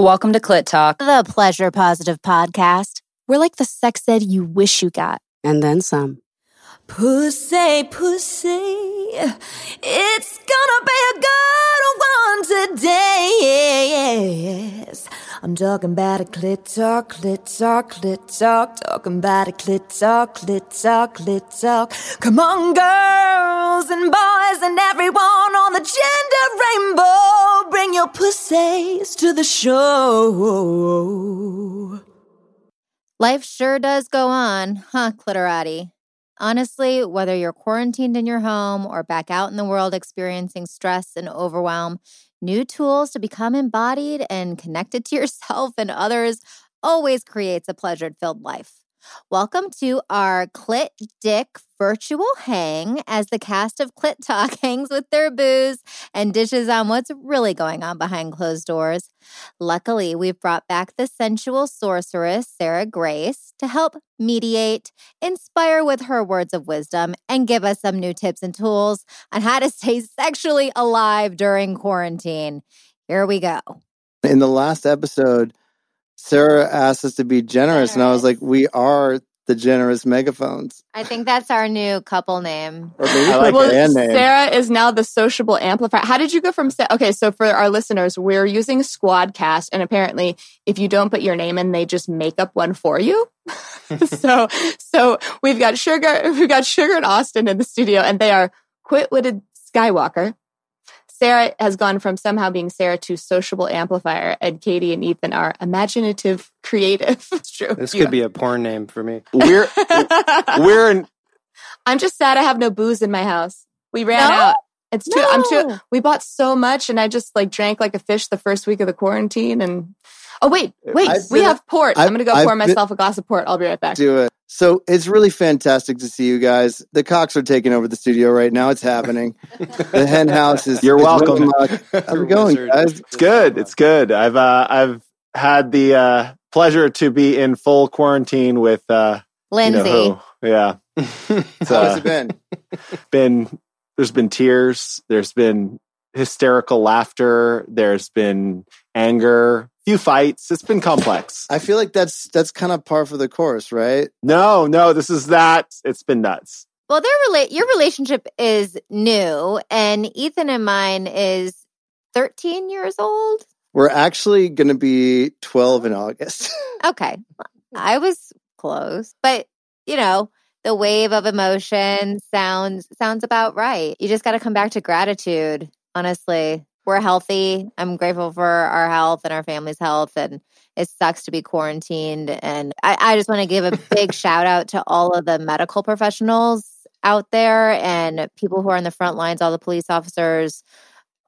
Welcome to Clit Talk, the pleasure positive podcast. We're like the sex ed you wish you got. And then some. Pussy, pussy, it's gonna be a good one today. Yes. I'm talking about a clit talk, clit talk, clit talk, talking about a clit talk, clit talk, clit talk. Come on, girls and boys and everyone on the gender rainbow, bring your pussies to the show. Life sure does go on, huh, Clitorati? Honestly, whether you're quarantined in your home or back out in the world experiencing stress and overwhelm, new tools to become embodied and connected to yourself and others always creates a pleasure filled life. Welcome to our Clit Dick virtual hang as the cast of Clit Talk hangs with their boos and dishes on what's really going on behind closed doors. Luckily, we've brought back the sensual sorceress, Sarah Grace, to help mediate, inspire with her words of wisdom, and give us some new tips and tools on how to stay sexually alive during quarantine. Here we go. In the last episode, Sarah asked us to be generous, generous. and I was like, we are the generous megaphones. I think that's our new couple name. Or maybe I like well, name. Sarah is now the sociable amplifier. How did you go from okay? So for our listeners, we're using Squadcast, and apparently, if you don't put your name in, they just make up one for you. so so we've got Sugar, we've got Sugar and Austin in the studio, and they are quit-witted Skywalker. Sarah has gone from somehow being Sarah to sociable amplifier, and Katie and Ethan are imaginative, creative. It's true. This could be a porn name for me. We're we're. In- I'm just sad I have no booze in my house. We ran no? out. It's too. No. I'm too. We bought so much, and I just like drank like a fish the first week of the quarantine. And oh wait, wait, I've we have port. i am gonna go I've pour been, myself a glass of port. I'll be right back. Do it. So it's really fantastic to see you guys. The cocks are taking over the studio right now. It's happening. the hen house is. You're is welcome. How's it going, guys? It's good. It's good. I've uh, I've had the uh, pleasure to be in full quarantine with uh, Lindsey. You know yeah. How has it been? Been there's been tears. There's been hysterical laughter. There's been anger few fights. It's been complex. I feel like that's that's kind of par for the course, right? No, no, this is that. It's been nuts. Well, their rela- your relationship is new, and Ethan and mine is 13 years old. We're actually going to be 12 in August. okay. I was close, but you know, the wave of emotion sounds sounds about right. You just got to come back to gratitude, honestly we're healthy. I'm grateful for our health and our family's health. And it sucks to be quarantined. And I, I just want to give a big shout out to all of the medical professionals out there and people who are in the front lines, all the police officers,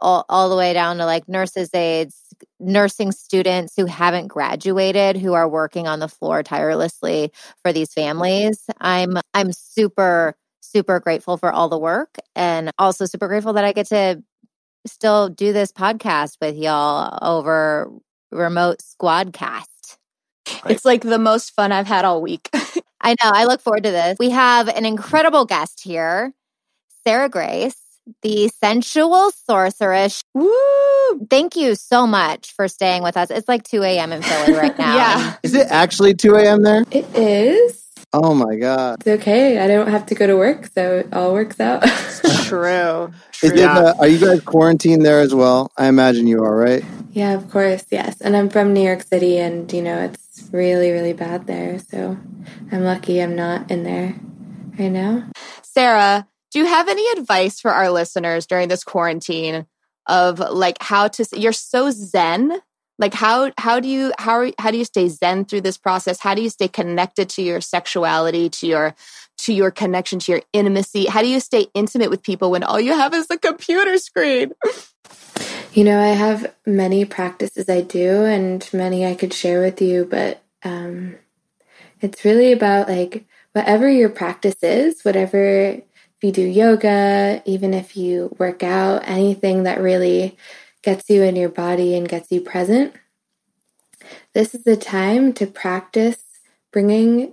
all, all the way down to like nurses, aides, nursing students who haven't graduated, who are working on the floor tirelessly for these families. I'm I'm super super grateful for all the work and also super grateful that I get to still do this podcast with y'all over remote squadcast. It's like the most fun I've had all week. I know. I look forward to this. We have an incredible guest here, Sarah Grace, the sensual sorceress. Woo! Thank you so much for staying with us. It's like 2 a.m. in Philly right now. yeah. Is it actually 2 a.m. there? It is. Oh my god! It's okay. I don't have to go to work, so it all works out. True. True. It, uh, are you guys quarantined there as well? I imagine you are, right? Yeah, of course. Yes, and I'm from New York City, and you know it's really, really bad there. So I'm lucky I'm not in there right now. Sarah, do you have any advice for our listeners during this quarantine of like how to? You're so zen? Like how how do you how how do you stay zen through this process? How do you stay connected to your sexuality to your to your connection to your intimacy? How do you stay intimate with people when all you have is a computer screen? You know i have many practices i do and many i could share with you but um it's really about like whatever your practice is whatever if you do yoga even if you work out anything that really gets you in your body and gets you present. This is the time to practice bringing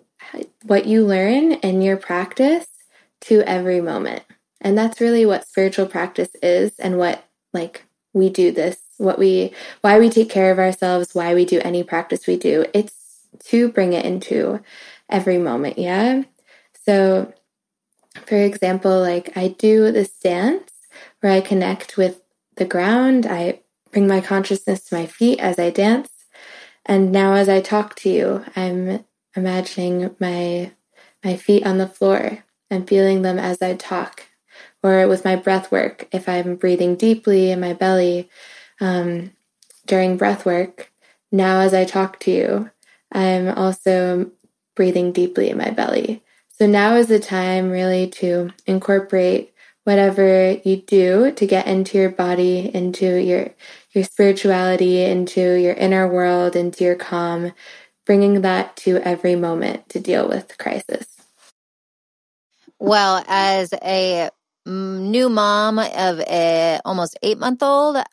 what you learn in your practice to every moment. And that's really what spiritual practice is and what like we do this what we why we take care of ourselves, why we do any practice we do. It's to bring it into every moment, yeah? So for example, like I do this dance where I connect with the ground. I bring my consciousness to my feet as I dance. And now as I talk to you, I'm imagining my my feet on the floor and feeling them as I talk. Or with my breath work, if I'm breathing deeply in my belly um, during breath work, now as I talk to you, I'm also breathing deeply in my belly. So now is the time really to incorporate whatever you do to get into your body, into your your spirituality, into your inner world, into your calm, bringing that to every moment to deal with crisis. Well, as a new mom of a almost eight month old,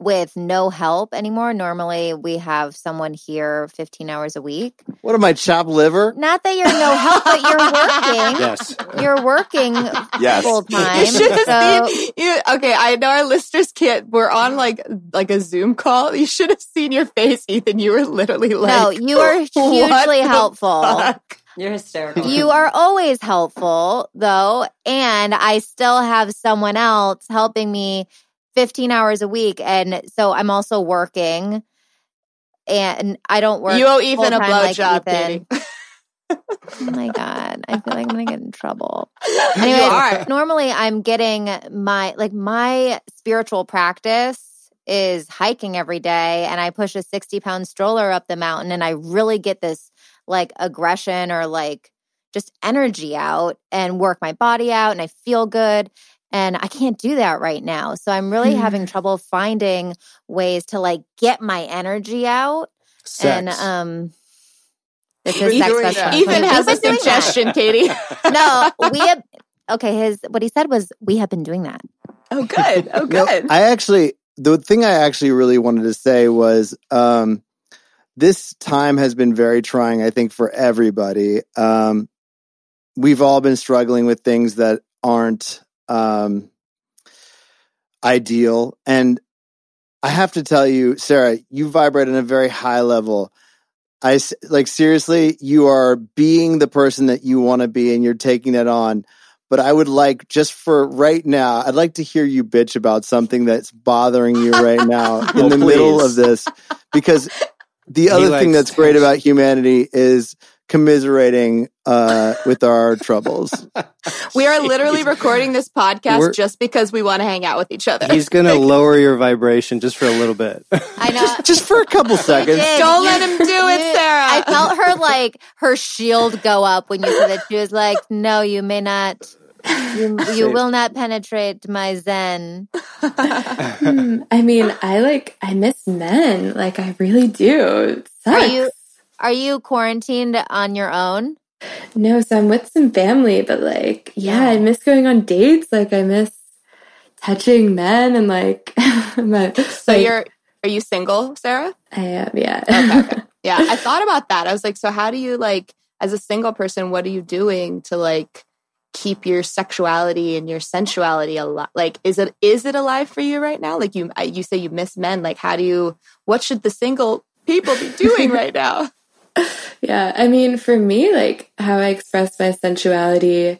with no help anymore. Normally, we have someone here 15 hours a week. What am I, chopped liver? Not that you're no help, but you're working. Yes. You're working Yes. full time. You should have So, seen you. Okay, I know our listeners can't. We're on like like a Zoom call. You should have seen your face, Ethan. You were literally like, no, you are hugely helpful. fuck?" You're hysterical. You are always helpful, though, and I still have someone else helping me 15 hours a week. And so I'm also working, and I don't work. You owe Ethan a full-time like blowjob, Ethan. Oh my God. I feel like I'm going to get in trouble. Anyway, normally I'm getting my, like, my spiritual practice is hiking every day and I push a 60 pound stroller up the mountain and I really get this like aggression or like just energy out and work my body out and I feel good. And I can't do that right now. So I'm really Hmm. having trouble finding ways to like get my energy out. Sex. And um this is Been sex doing that's that. fun. Ethan We've has a been doing that. suggestion, Katie. No, we have okay, his what he said was we have been doing that. Oh, good. Oh, No, good. I actually, the thing I actually really wanted to say was um, this time has been very trying, I think, for everybody. Um, we've all been struggling with things that aren't um, ideal. And I have to tell you, Sarah, you vibrate on a very high level. I like seriously, you are being the person that you want to be and you're taking that on. But I would like just for right now, I'd like to hear you bitch about something that's bothering you right now in Oh, the middle of this. Because the other thing that's great about humanity is commiserating uh, with our troubles. We are literally recording this podcast We're- just because we want to hang out with each other. He's going to lower your vibration just for a little bit. I know. just for a couple seconds. Don't You- let him do it, Sarah. I felt her like her shield go up when you said that. She was like, "No, you may not. You, you will not penetrate my zen." Hmm, I mean, I like I miss men. Like I really do. It Are you are you quarantined on your own? No, so I'm with some family, but like, yeah, I miss going on dates. Like I miss touching men and like my, so like, you're are you single, Sarah? I am, yeah. Okay, okay. Yeah, I thought about that. I was like, so how do you like as a single person, what are you doing to like keep your sexuality and your sensuality alive? Like is it is it alive for you right now? Like you you say you miss men, like how do you what should the single people be doing right now? Yeah, I mean, for me, like how I express my sensuality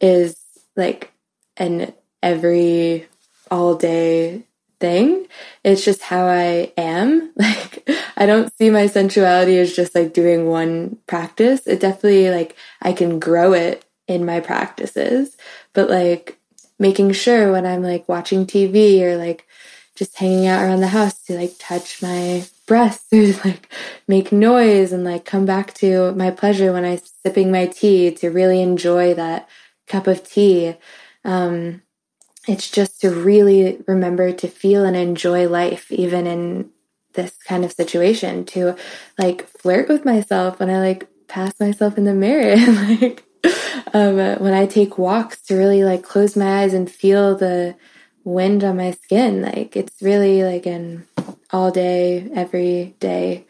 is like an every all day thing. It's just how I am. Like, I don't see my sensuality as just like doing one practice. It definitely, like, I can grow it in my practices, but like making sure when I'm like watching TV or like just hanging out around the house to like touch my breasts or like make noise and like come back to my pleasure when I'm sipping my tea to really enjoy that cup of tea. Um, it's just to really remember to feel and enjoy life, even in this kind of situation, to like flirt with myself when I like pass myself in the mirror like um, when I take walks to really like close my eyes and feel the wind on my skin. Like it's really like an all day, every day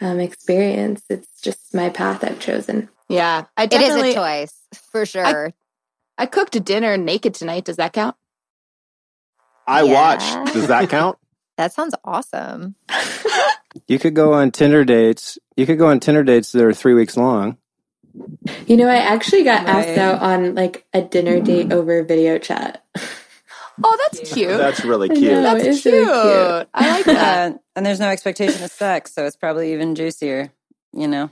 um, experience. It's just my path I've chosen. Yeah, I It is a choice for sure. I cooked dinner naked tonight. Does that count? I Yeah. watched. Does that count? That sounds awesome. You could go on Tinder dates. You could go on Tinder dates that are three weeks long. You know, I actually got Right. asked out on like a dinner date over video chat. Oh, that's cute. That's really cute. know. That's cute. really cute. I like that. Uh, and there's no expectation of sex, so it's probably even juicier. You know,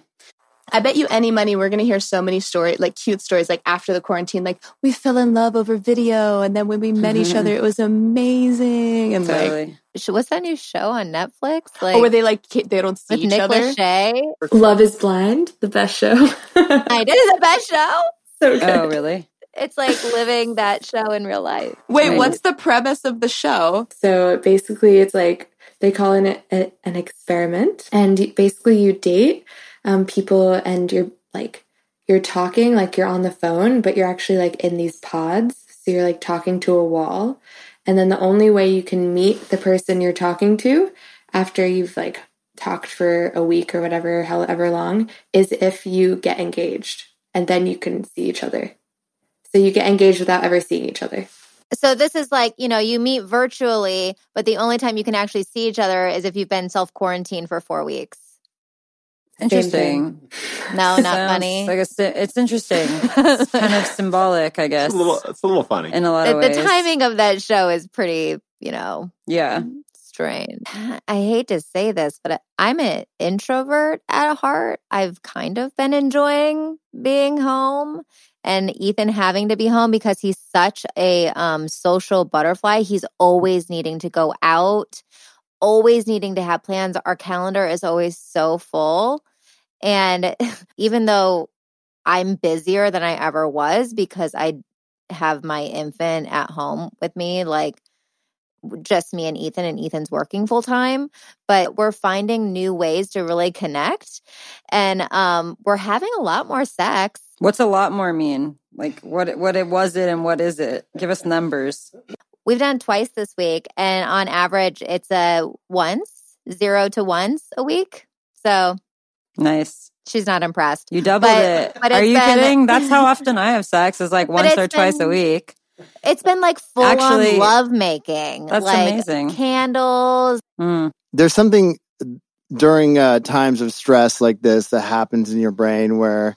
I bet you any money we're going to hear so many stories, like cute stories, like after the quarantine, like we fell in love over video, and then when we met each other, it was amazing, and like, totally. Sh- What's that new show on Netflix? Like oh, where they like they don't see with each Nick other. Lachey. Love is Blind, the best show. I did the best show. so good. Oh, really? It's like living that show in real life. Wait, Right. what's the premise of the show? So basically, it's like they call it a, an experiment, and basically you date um, people, and you're like you're talking like you're on the phone, but you're actually like in these pods. So you're like talking to a wall, and then the only way you can meet the person you're talking to after you've like talked for a week or whatever, however long, is if you get engaged, and then you can see each other. So you get engaged without ever seeing each other. So this is like, you know, you meet virtually, but the only time you can actually see each other is if you've been self quarantined for four weeks. Interesting. No, not Sounds funny. Like a, it's interesting. It's kind of symbolic, I guess, It's a little, it's a little funny. in a lot the, of the timing of that show is pretty, you know, yeah. I hate to say this, but I'm an introvert at heart. I've kind of been enjoying being home and Ethan having to be home because he's such a um, social butterfly. He's always needing to go out, always needing to have plans. Our calendar is always so full. And even though I'm busier than I ever was because I have my infant at home with me, like just me and Ethan, and Ethan's working full time, but we're finding new ways to really connect. And um, we're having a lot more sex. What's a lot more mean? Like what? What it was it, and what is it? Give us numbers. We've done twice this week, and on average, it's a once, zero to once a week. So Nice. she's not impressed. You doubled But- it. but Are you been- kidding? That's how often I have sex. Is like once or twice a week. It's been like full Actually, on love making. that's like amazing. Candles. Mm. There's something during uh, times of stress like this that happens in your brain where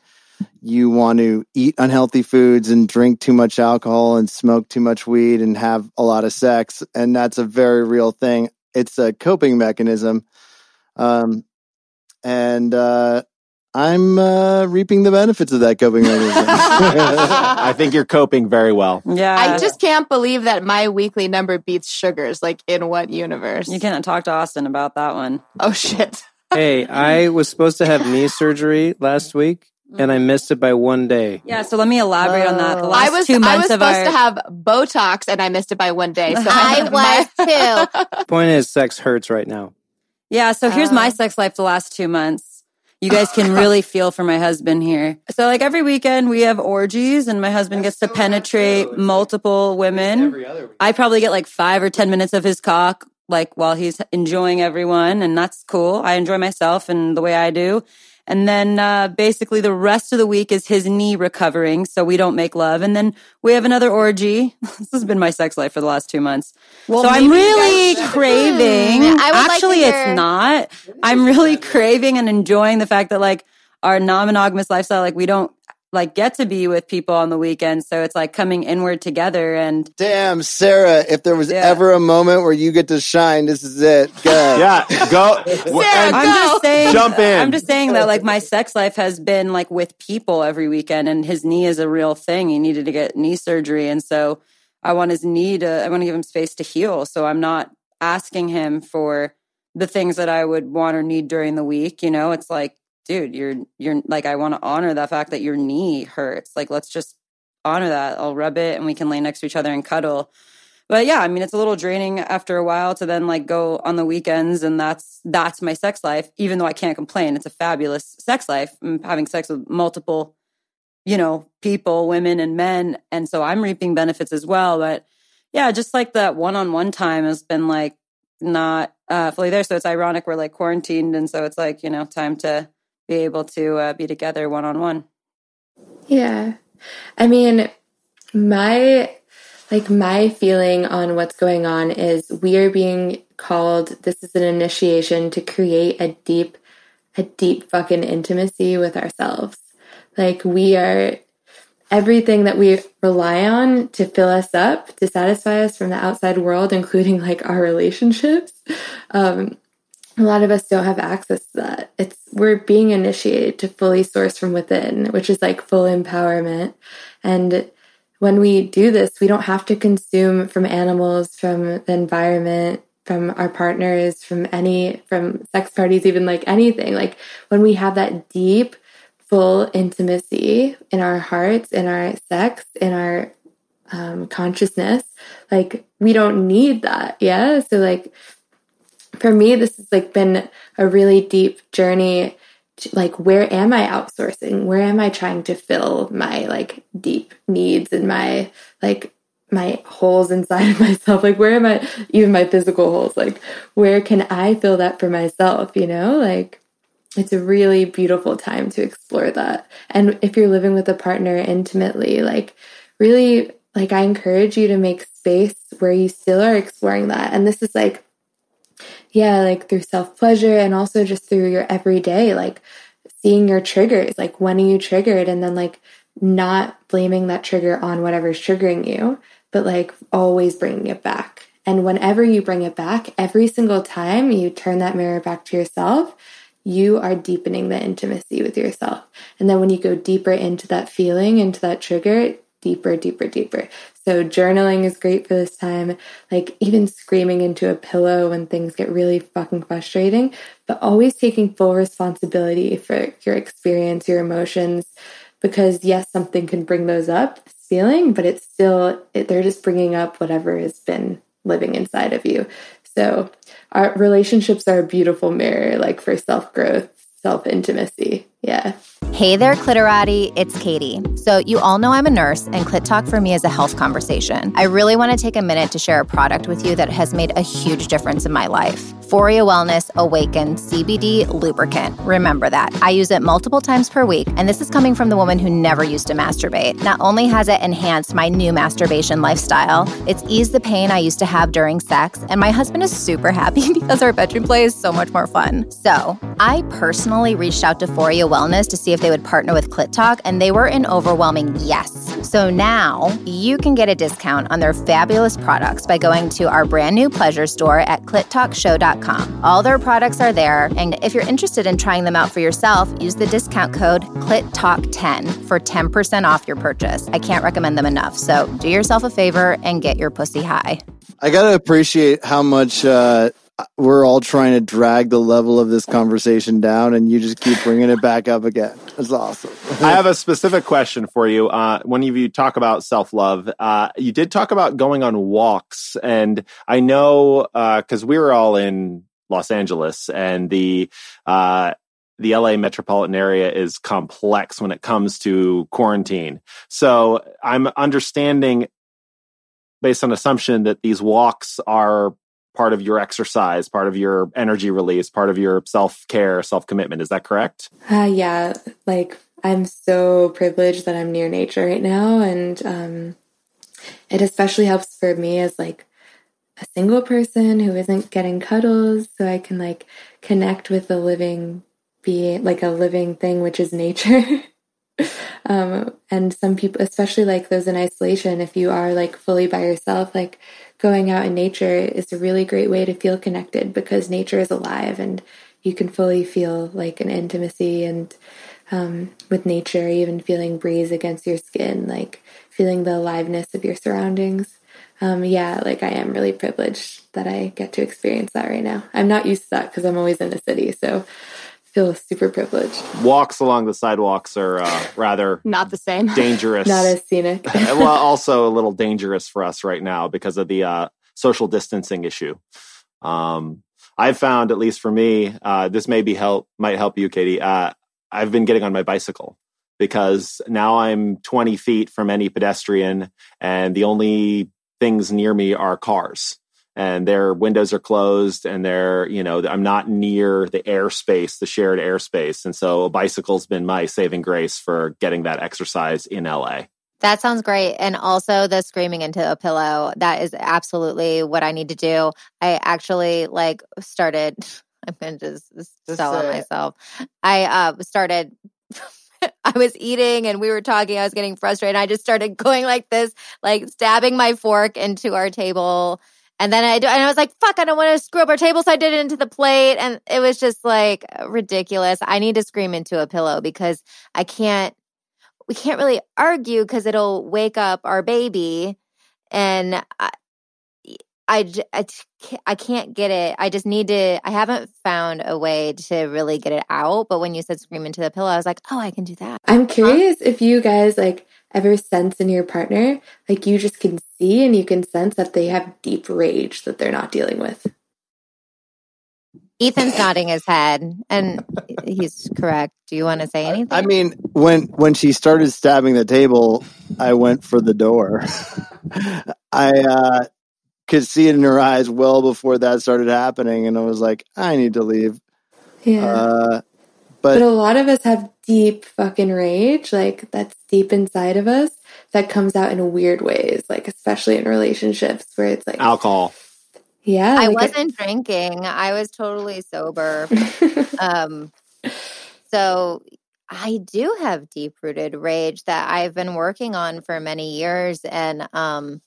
you want to eat unhealthy foods and drink too much alcohol and smoke too much weed and have a lot of sex. And that's a very real thing. It's a coping mechanism. Um, and uh, I'm uh, reaping the benefits of that coping mechanism. I think you're coping very well. Yeah. I just can't believe that my weekly number beats Sugar's. Like, in what universe? you can't talk to Austin about that one. Oh shit! Hey, I was supposed to have knee surgery last week and I missed it by one day. Yeah. So let me elaborate on that. The Oh. last I was two I months was of supposed our to have Botox and I missed it by one day. So I was too. Point is, sex hurts right now. Yeah, so here's my Uh. sex life the last two months. You guys can really feel for my husband here. So, like every weekend, we have orgies, and my husband gets to penetrate multiple women. Every other, I probably get like five or 10 minutes of his cock, like while he's enjoying everyone, and that's cool. I enjoy myself and the way I do. And then uh, basically the rest of the week is his knee recovering, so we don't make love. And then we have another orgy. this has been my sex life for the last two months. Well, so I'm really craving. Hmm, like Actually, hear- it's not. I'm really craving and enjoying the fact that like our non-monogamous lifestyle, like we don't like get to be with people on the weekend. So it's like coming inward together and Damn, Sarah, if there was Yeah. ever a moment where you get to shine, this is it. Good. Yeah, go. and I'm just saying, Jump in. I'm just saying that like my sex life has been like with people every weekend, and his knee is a real thing. He needed to get knee surgery, and so I want his knee to. I want to give him space to heal. So I'm not asking him for the things that I would want or need during the week. You know, it's like, dude, you're you're like I want to honor the fact that your knee hurts. Like, let's just honor that. I'll rub it, and we can lay next to each other and cuddle. But yeah i mean it's a little draining after a while to then like go on the weekends and that's that's my sex life even though i can't complain. It's a fabulous sex life i'm having sex with multiple you know people women and men. And so i'm reaping benefits as well. But yeah just like that one-on-one time has been like not uh fully there. So it's ironic we're like quarantined and so it's like you know time to be able to uh, be together one-on-one Yeah. I mean, my like my feeling on what's going on is we are being called this is an initiation to create a deep, a deep fucking intimacy with ourselves. Like we are everything that we rely on to fill us up, to satisfy us from the outside world, including like our relationships. Um, a lot of us don't have access to that. It's we're being initiated to fully source from within, which is like full empowerment. And when we do this, we don't have to consume from animals, from the environment, from our partners, from any, from sex parties, even like anything. Like when we have that deep, full intimacy in our hearts, in our sex, in our um, consciousness, like we don't need that. Yeah. So, like, for me, this has like been a really deep journey. To, like, where am I outsourcing? Where am I trying to fill my like deep needs and my like my holes inside of myself? Like, where am I, even my physical holes? Like, where can I fill that for myself? You know, like, it's a really beautiful time to explore that. And if you're living with a partner intimately, like, really, like, I encourage you to make space where you still are exploring that. And this is like, yeah, like through self pleasure and also just through your everyday, like seeing your triggers, like when are you triggered, and then like not blaming that trigger on whatever's triggering you, but like always bringing it back. And whenever you bring it back, every single time you turn that mirror back to yourself, you are deepening the intimacy with yourself. And then when you go deeper into that feeling, into that trigger, deeper, deeper, deeper. So journaling is great for this time. Like even screaming into a pillow when things get really fucking frustrating, but always taking full responsibility for your experience, your emotions, because yes, something can bring those up, feeling, but it's still, it, they're just bringing up whatever has been living inside of you. So our relationships are a beautiful mirror, like for self growth, self intimacy. Yeah. Hey there, Clitorati. It's Katie. So, you all know I'm a nurse, and Clit Talk for me is a health conversation. I really want to take a minute to share a product with you that has made a huge difference in my life. Foria Wellness Awaken CBD lubricant. Remember that. I use it multiple times per week, and this is coming from the woman who never used to masturbate. Not only has it enhanced my new masturbation lifestyle, it's eased the pain I used to have during sex, and my husband is super happy because our bedroom play is so much more fun. So, I personally reached out to Foria Wellness to see if they would partner with Clit Talk, and they were an overwhelming yes. So now you can get a discount on their fabulous products by going to our brand new pleasure store at clittalkshow.com. All their products are there, and if you're interested in trying them out for yourself, use the discount code CLITTALK10 for 10% off your purchase. I can't recommend them enough. So do yourself a favor and get your pussy high. I got to appreciate how much uh, we're all trying to drag the level of this conversation down, and you just keep bringing it back up again. That's awesome. I have a specific question for you. Uh, when you talk about self love, uh, you did talk about going on walks, and I know because uh, we were all in Los Angeles, and the uh, the LA metropolitan area is complex when it comes to quarantine. So I'm understanding based on assumption that these walks are part of your exercise, part of your energy release, part of your self care, self commitment. Is that correct? Uh, yeah. Like, I'm so privileged that I'm near nature right now. And um, it especially helps for me as like a single person who isn't getting cuddles. So I can like connect with a living being, like a living thing, which is nature. um, and some people, especially like those in isolation, if you are like fully by yourself, like going out in nature is a really great way to feel connected because nature is alive and you can fully feel like an intimacy and um, with nature, even feeling breeze against your skin, like feeling the aliveness of your surroundings. Um, yeah, like I am really privileged that I get to experience that right now. I'm not used to that because I'm always in a city. So feel super privileged. Walks along the sidewalks are uh, rather not the same, dangerous, not as scenic. well, also a little dangerous for us right now because of the uh, social distancing issue. Um, I've found, at least for me, uh, this may be help might help you, Katie. Uh, I've been getting on my bicycle because now I'm 20 feet from any pedestrian, and the only things near me are cars and their windows are closed and they're you know i'm not near the airspace the shared airspace and so a bicycle's been my saving grace for getting that exercise in la That sounds great. And also the screaming into a pillow. That is absolutely what I need to do. I actually like started I'm gonna just, just sell on myself. I uh started I was eating and we were talking. I was getting frustrated. I just started going like this, like stabbing my fork into our table. And then I, do, and I was like, fuck, I don't want to screw up our table. So I did it into the plate. And it was just like ridiculous. I need to scream into a pillow because I can't, we can't really argue because it'll wake up our baby. And I, I, I, I can't get it. I just need to, I haven't found a way to really get it out. But when you said scream into the pillow, I was like, oh, I can do that. I'm curious huh? if you guys like ever sense in your partner, like you just can see and you can sense that they have deep rage that they're not dealing with. Ethan's nodding his head, and he's correct. Do you want to say anything? I mean, when when she started stabbing the table, I went for the door. I uh, could see it in her eyes well before that started happening, and I was like, I need to leave. Yeah. Uh, but, but a lot of us have deep fucking rage, like that's deep inside of us that comes out in weird ways, like especially in relationships where it's like alcohol. Yeah. I like wasn't it, drinking. I was totally sober. um so I do have deep rooted rage that I've been working on for many years and um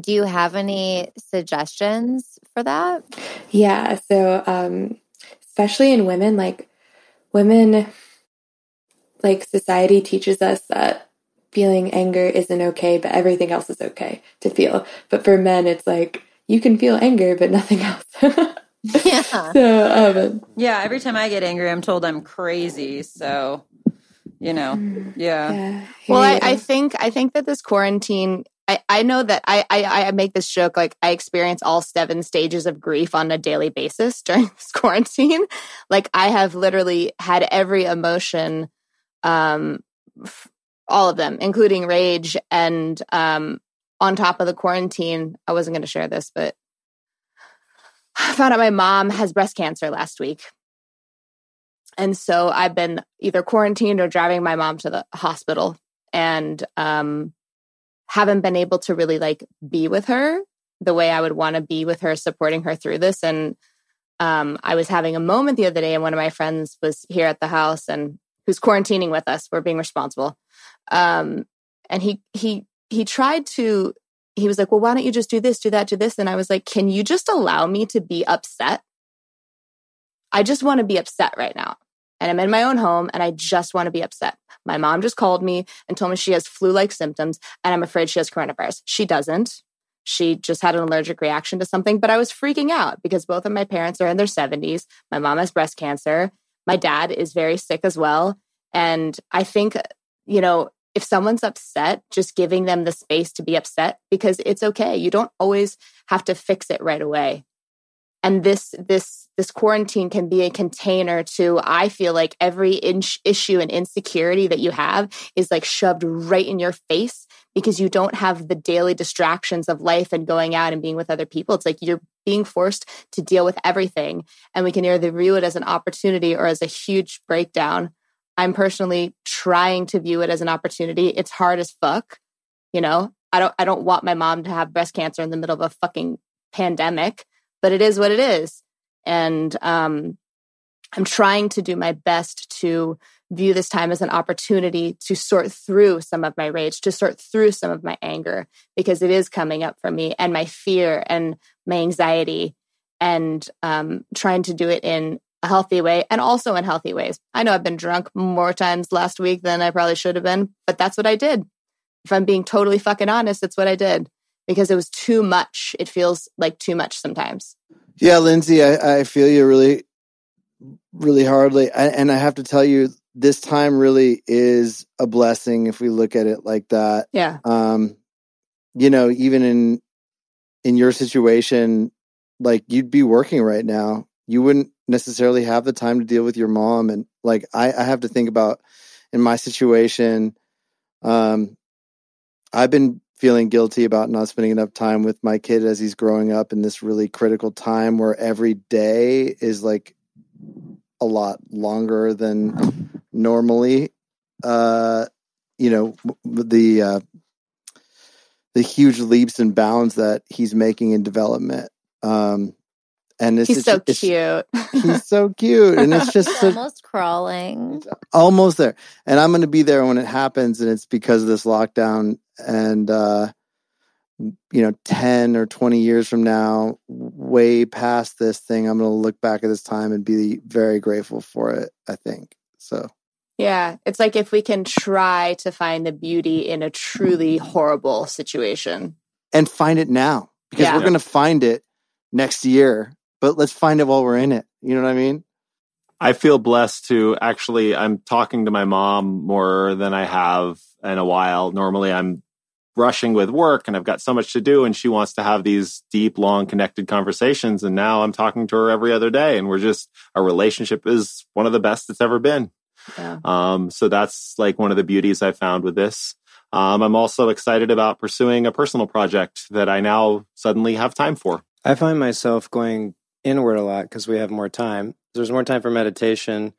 do you have any suggestions for that? Yeah. So, um, especially in women, like women, like society teaches us that feeling anger isn't okay, but everything else is okay to feel. But for men, it's like you can feel anger, but nothing else. yeah. So, um, yeah. Every time I get angry, I'm told I'm crazy. So, you know, mm, yeah. yeah well, I, I think I think that this quarantine I, I know that I, I, I make this joke like I experience all seven stages of grief on a daily basis during this quarantine. Like I have literally had every emotion, um, f- all of them, including rage. And um, on top of the quarantine, I wasn't going to share this, but I found out my mom has breast cancer last week. And so I've been either quarantined or driving my mom to the hospital. And um, haven't been able to really like be with her the way I would want to be with her, supporting her through this. And um, I was having a moment the other day, and one of my friends was here at the house and who's quarantining with us. We're being responsible. Um, and he he he tried to. He was like, "Well, why don't you just do this, do that, do this?" And I was like, "Can you just allow me to be upset? I just want to be upset right now." And I'm in my own home and I just want to be upset. My mom just called me and told me she has flu like symptoms and I'm afraid she has coronavirus. She doesn't. She just had an allergic reaction to something, but I was freaking out because both of my parents are in their 70s. My mom has breast cancer. My dad is very sick as well. And I think, you know, if someone's upset, just giving them the space to be upset because it's okay. You don't always have to fix it right away and this this this quarantine can be a container to i feel like every inch issue and insecurity that you have is like shoved right in your face because you don't have the daily distractions of life and going out and being with other people. It's like you're being forced to deal with everything. And we can either view it as an opportunity or as a huge breakdown. I'm personally trying to view it as an opportunity. It's hard as fuck you know? I don't i don't want my mom to have breast cancer in the middle of a fucking pandemic but it is what it is. And um, I'm trying to do my best to view this time as an opportunity to sort through some of my rage, to sort through some of my anger, because it is coming up for me and my fear and my anxiety, and um, trying to do it in a healthy way and also in healthy ways. I know I've been drunk more times last week than I probably should have been, but that's what I did. If I'm being totally fucking honest, it's what I did because it was too much. It feels like too much sometimes. Yeah, Lindsey, I, I feel you really, really hardly. I, and I have to tell you, this time really is a blessing if we look at it like that. Yeah. Um, you know, even in in your situation, like you'd be working right now. You wouldn't necessarily have the time to deal with your mom. And like I, I have to think about in my situation, um, I've been feeling guilty about not spending enough time with my kid as he's growing up in this really critical time where every day is like a lot longer than normally uh you know the uh, the huge leaps and bounds that he's making in development. Um, and it's, He's so it's- cute. He's so cute, and it's just so, Almost crawling. almost there. And I'm going to be there when it happens, and it's because of this lockdown. And uh, you know, ten or twenty years from now, way past this thing, I'm going to look back at this time and be very grateful for it. I think so. Yeah, it's like if we can try to find the beauty in a truly horrible situation. and find it now because Yeah. we're going to find it next year. But let's find it while we're in it. You know what I mean? I feel blessed to actually, I'm talking to my mom more than I have in a while. Normally, I'm rushing with work and I've got so much to do, and she wants to have these deep, long, connected conversations. And now I'm talking to her every other day, and we're just, our relationship is one of the best it's ever been. Yeah. Um, so that's like one of the beauties I found with this. Um, I'm also excited about pursuing a personal project that I now suddenly have time for. I find myself going inward a lot because we have more time. There's more time for meditation,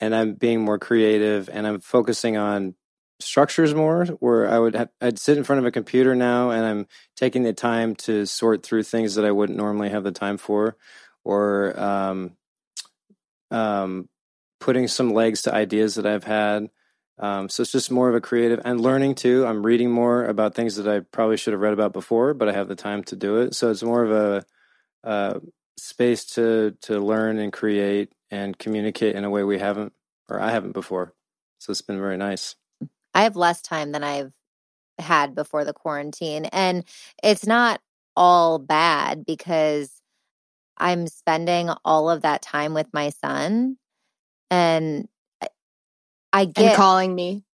and I'm being more creative, and I'm focusing on structures more. Where I would have, I'd sit in front of a computer now, and I'm taking the time to sort through things that I wouldn't normally have the time for, or um, um, putting some legs to ideas that I've had. Um, so it's just more of a creative and learning too. I'm reading more about things that I probably should have read about before, but I have the time to do it. So it's more of a, uh space to to learn and create and communicate in a way we haven't or I haven't before. So it's been very nice. I have less time than I've had before the quarantine. And it's not all bad because I'm spending all of that time with my son. And I- I And get calling me.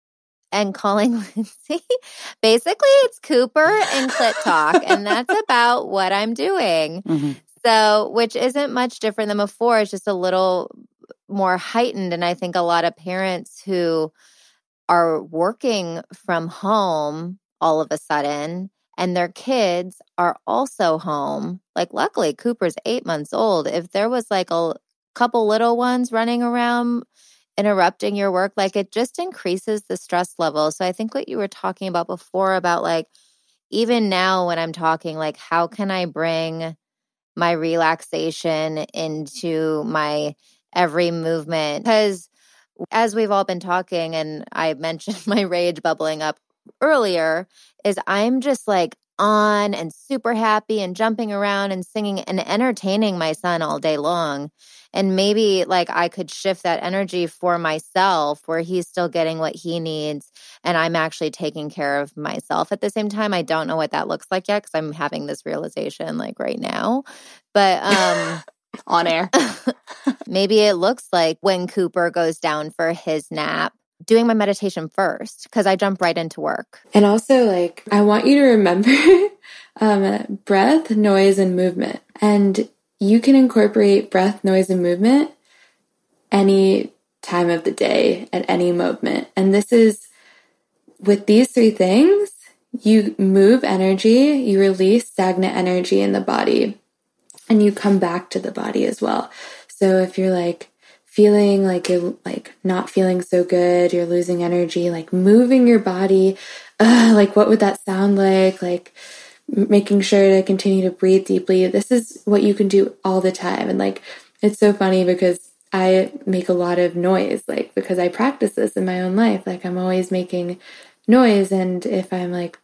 and calling Lindsey. Basically, it's Cooper and Clit Talk, and that's about what I'm doing. Mhm. So, which isn't much different than before. It's just a little more heightened. And I think a lot of parents who are working from home all of a sudden and their kids are also home. Like, luckily, Cooper's eight months old. If there was like a couple little ones running around interrupting your work, like it just increases the stress level. So I think what you were talking about before about like, even now when I'm talking, like, how can I bring my relaxation into my every movement? Because as we've all been talking, and I mentioned my rage bubbling up earlier, is I'm just like on and super happy and jumping around and singing and entertaining my son all day long. And maybe like I could shift that energy for myself where he's still getting what he needs and I'm actually taking care of myself at the same time. I don't know what that looks like yet because I'm having this realization like right now. But um on air. maybe it looks like when Cooper goes down for his nap, doing my meditation first because I jump right into work. And also, like, I want you to remember um, breath, noise, and movement. And you can incorporate breath, noise, and movement any time of the day at any moment. And this is with these three things, you move energy, you release stagnant energy in the body, and you come back to the body as well. So if you're like, feeling like you're like not feeling so good, you're losing energy, like moving your body, like what would that sound like? Like making sure to continue to breathe deeply. This is what you can do all the time. And like it's so funny because I make a lot of noise, like because I practice this in my own life. Like I'm always making noise. And if I'm like,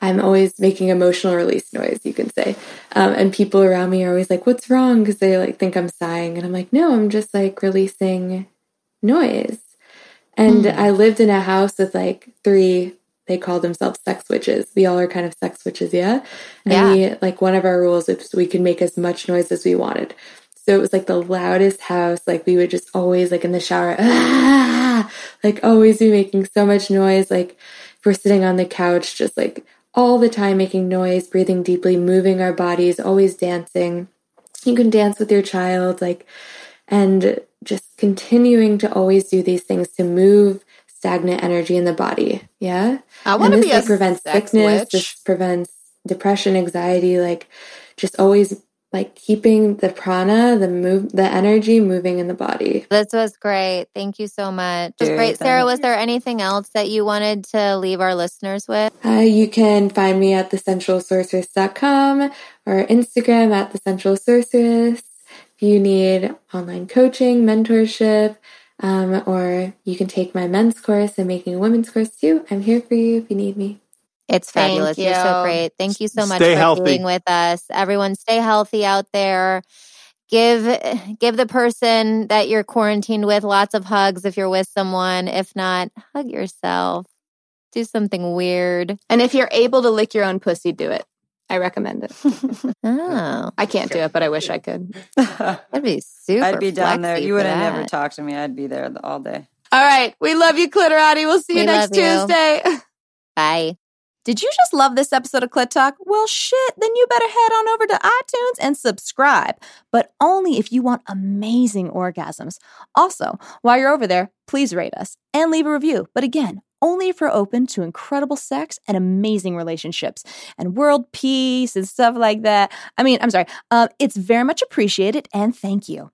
I'm always making emotional release noise, you can say. Um, and people around me are always like, what's wrong? Because they like think I'm sighing. And I'm like, no, I'm just like releasing noise. And I lived in a house with like three, they call themselves sex witches. We all are kind of sex witches, yeah? And Yeah. we, like, one of our rules is we could make as much noise as we wanted. So it was like the loudest house. Like we would just always like in the shower, ah, like always be making so much noise. Like if we're sitting on the couch, just like all the time making noise, breathing deeply, moving our bodies, always dancing. You can dance with your child, like, and just continuing to always do these things to move stagnant energy in the body. Yeah. I want to be this like prevents sickness. witch. This prevents depression, anxiety. Like, just always like keeping the prana, the move, the energy moving in the body. This was great. Thank you so much. It was great. Sarah, was there anything else that you wanted to leave our listeners with? Uh, you can find me at thesensualsorceress.com or Instagram at the Sensual Sorceress. If you need online coaching, mentorship, um, or you can take my men's course and making a women's course too. I'm here for you if you need me. It's Thank fabulous. You're so great. Thank you so much Stay for healthy. being with us. Everyone stay healthy out there. Give give the person that you're quarantined with lots of hugs if you're with someone. If not, hug yourself. Do something weird. And if you're able to lick your own pussy, do it. I recommend it. Oh, I can't do it, but I wish I could. that'd be super. I'd be down there. You would have never talked to me. I'd be there all day. All right. We love you, Clitorati. We'll see you We next love you. Tuesday. Bye. Did you just love this episode of Clit Talk? Well, shit, then you better head on over to iTunes and subscribe, but only if you want amazing orgasms. Also, while you're over there, please rate us and leave a review. But again, only if you're open to incredible sex and amazing relationships and world peace and stuff like that. I mean, I'm sorry. Um, it's very much appreciated and thank you.